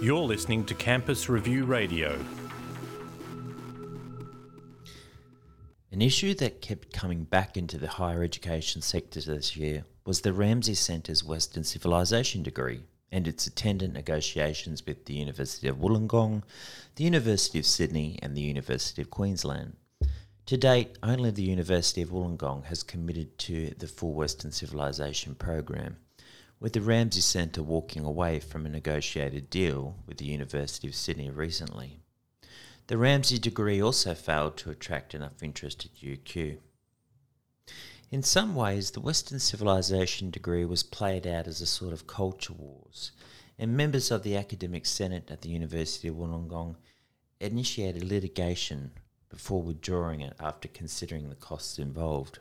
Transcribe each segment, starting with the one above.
You're listening to Campus Review Radio. An issue that kept coming back into the higher education sector this year was the Ramsay Centre's Western Civilization degree and its attendant negotiations with the University of Wollongong, the University of Sydney, and the University of Queensland. To date, only the University of Wollongong has committed to the full Western Civilization program, with the Ramsay Centre walking away from a negotiated deal with the University of Sydney recently. The Ramsay degree also failed to attract enough interest at UQ. In some ways, the Western Civilization degree was played out as a sort of culture wars, and members of the Academic Senate at the University of Wollongong initiated litigation before withdrawing it after considering the costs involved.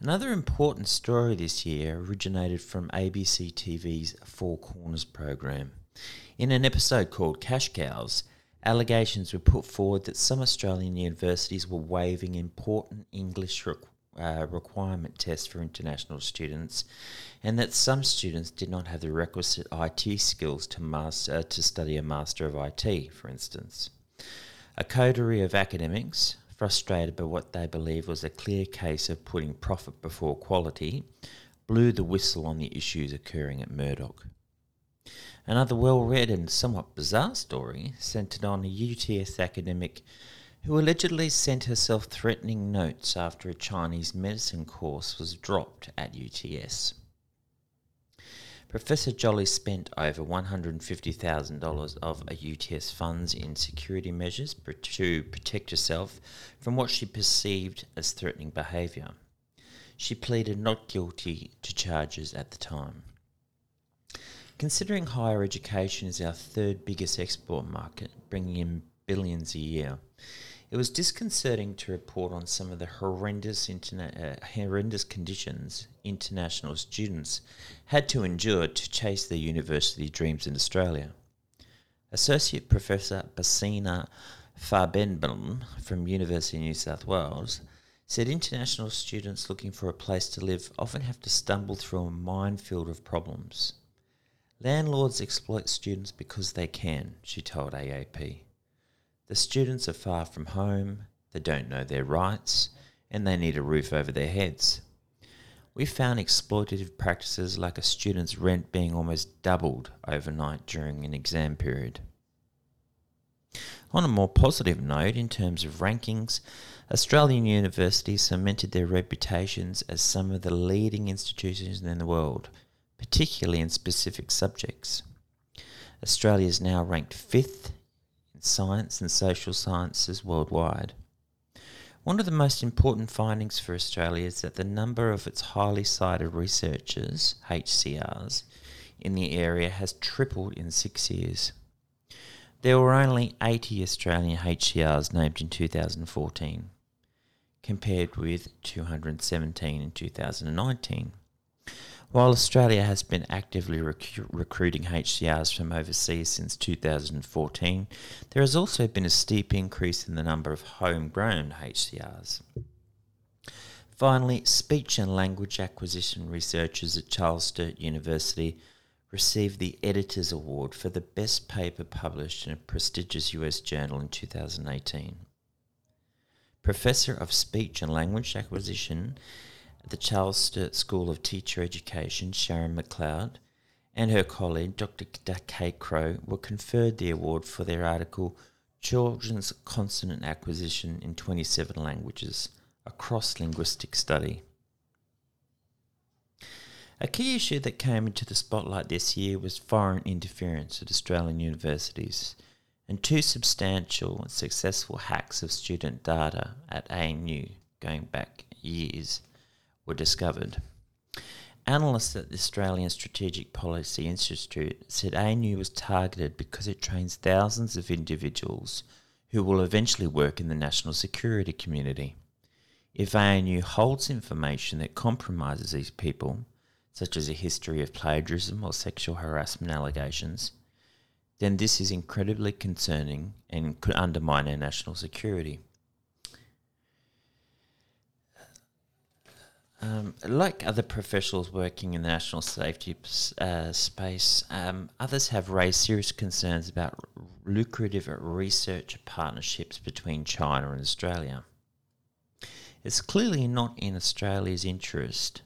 Another important story this year originated from ABC TV's Four Corners program. In an episode called Cash Cows, allegations were put forward that some Australian universities were waiving important English uh, requirement tests for international students, and that some students did not have the requisite IT skills to, master, uh, to study a Master of IT, for instance. A coterie of academics, frustrated by what they believed was a clear case of putting profit before quality, blew the whistle on the issues occurring at Murdoch. Another well read and somewhat bizarre story centered on a UTS academic who allegedly sent herself threatening notes after a Chinese medicine course was dropped at UTS. Professor Jolly spent over $150,000 of UTS funds in security measures to protect herself from what she perceived as threatening behaviour. She pleaded not guilty to charges at the time. Considering higher education is our third biggest export market, bringing in billions a year, it was disconcerting to report on some of the horrendous, interna- uh, horrendous conditions international students had to endure to chase their university dreams in Australia. Associate Professor Bassina Farbenblum from University of New South Wales said international students looking for a place to live often have to stumble through a minefield of problems. Landlords exploit students because they can, she told AAP. The students are far from home, they don't know their rights, and they need a roof over their heads. We found exploitative practices like a student's rent being almost doubled overnight during an exam period. On a more positive note, in terms of rankings, Australian universities cemented their reputations as some of the leading institutions in the world particularly in specific subjects. Australia is now ranked fifth science and social sciences worldwide. One of the most important findings for Australia is that the number of its highly cited researchers, HCRs, in the area has tripled in six years. There were only 80 Australian HCRs named in 2014, compared with 217 in 2019. While Australia has been actively rec- recruiting HCRs from overseas since 2014, there has also been a steep increase in the number of homegrown HCRs. Finally, speech and language acquisition researchers at Charles Sturt University received the Editor's Award for the best paper published in a prestigious US journal in 2018. Professor of Speech and Language Acquisition at the Charles Sturt School of Teacher Education, Sharynne McLeod, and her colleague, Dr. Kate Crowe, were conferred the award for their article Children's Consonant Acquisition in 27 Languages, a cross linguistic study. A key issue that came into the spotlight this year was foreign interference at Australian universities, and two substantial and successful hacks of student data at ANU going back years were discovered. Analysts at the Australian Strategic Policy Institute said ANU was targeted because it trains thousands of individuals who will eventually work in the national security community. If ANU holds information that compromises these people, such as a history of plagiarism or sexual harassment allegations, then this is incredibly concerning and could undermine our national security. Um, like other professionals working in the national safety uh, space, um, others have raised serious concerns about lucrative research partnerships between China and Australia. It's clearly not in Australia's interest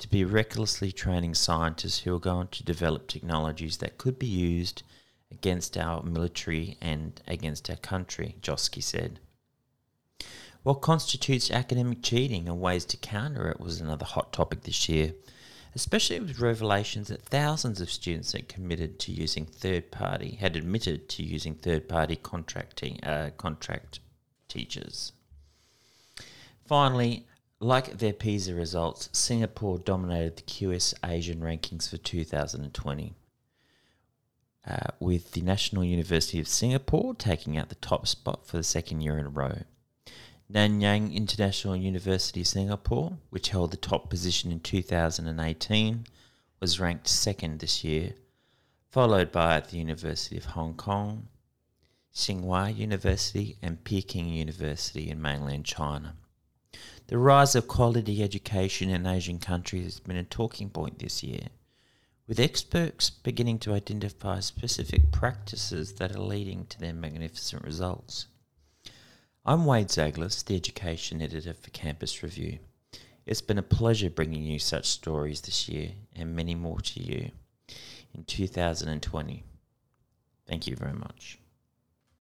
to be recklessly training scientists who are going to develop technologies that could be used against our military and against our country, Joske said. What constitutes academic cheating and ways to counter it was another hot topic this year, especially with revelations that thousands of students had committed to using third party, had admitted to using third party contracting, uh, contract teachers. Finally, like their PISA results, Singapore dominated the QS Asian rankings for 2020. Uh, with the National University of Singapore taking out the top spot for the second year in a row. Nanyang International University Singapore, which held the top position in 2018, was ranked second this year, followed by the University of Hong Kong, Tsinghua University, and Peking University in mainland China. The rise of quality education in Asian countries has been a talking point this year, with experts beginning to identify specific practices that are leading to their magnificent results. I'm Wade Zaglas, the Education Editor for Campus Review. It's been a pleasure bringing you such stories this year and many more to you in 2020. Thank you very much.